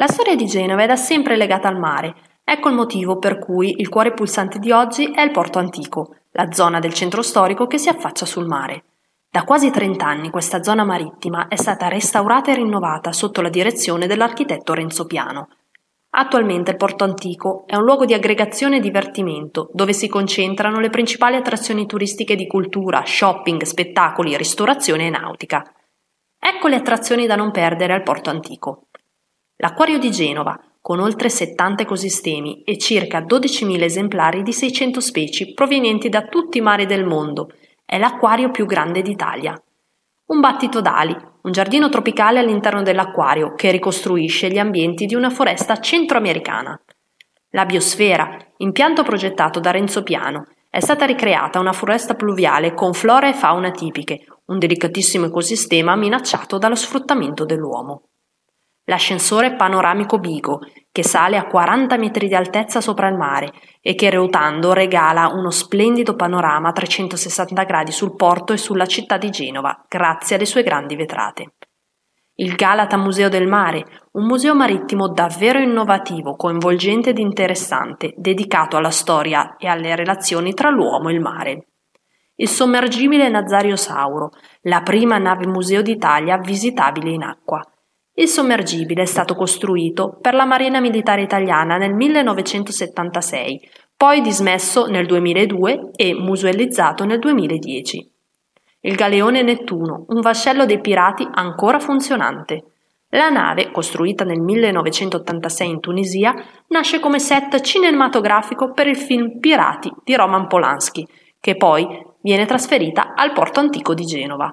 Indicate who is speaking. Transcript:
Speaker 1: La storia di Genova è da sempre legata al mare. Ecco il motivo per cui il cuore pulsante di oggi è il Porto Antico, la zona del centro storico che si affaccia sul mare. Da quasi 30 anni questa zona marittima è stata restaurata e rinnovata sotto la direzione dell'architetto Renzo Piano. Attualmente il Porto Antico è un luogo di aggregazione e divertimento dove si concentrano le principali attrazioni turistiche di cultura, shopping, spettacoli, ristorazione e nautica. Ecco le attrazioni da non perdere al Porto Antico. L'acquario di Genova, con oltre 70 ecosistemi e circa 12.000 esemplari di 600 specie provenienti da tutti i mari del mondo, è l'acquario più grande d'Italia. Un battito d'ali, un giardino tropicale all'interno dell'acquario che ricostruisce gli ambienti di una foresta centroamericana. La biosfera, impianto progettato da Renzo Piano, è stata ricreata una foresta pluviale con flora e fauna tipiche, un delicatissimo ecosistema minacciato dallo sfruttamento dell'uomo l'ascensore panoramico Bigo, che sale a 40 metri di altezza sopra il mare e che ruotando regala uno splendido panorama a 360 gradi sul porto e sulla città di Genova, grazie alle sue grandi vetrate. Il Galata Museo del Mare, un museo marittimo davvero innovativo, coinvolgente ed interessante, dedicato alla storia e alle relazioni tra l'uomo e il mare. Il sommergibile Nazario Sauro, la prima nave museo d'Italia visitabile in acqua, il sommergibile è stato costruito per la Marina Militare Italiana nel 1976, poi dismesso nel 2002 e musealizzato nel 2010. Il galeone Nettuno, un vascello dei pirati ancora funzionante. La nave, costruita nel 1986 in Tunisia, nasce come set cinematografico per il film Pirati di Roman Polanski, che poi viene trasferita al porto antico di Genova.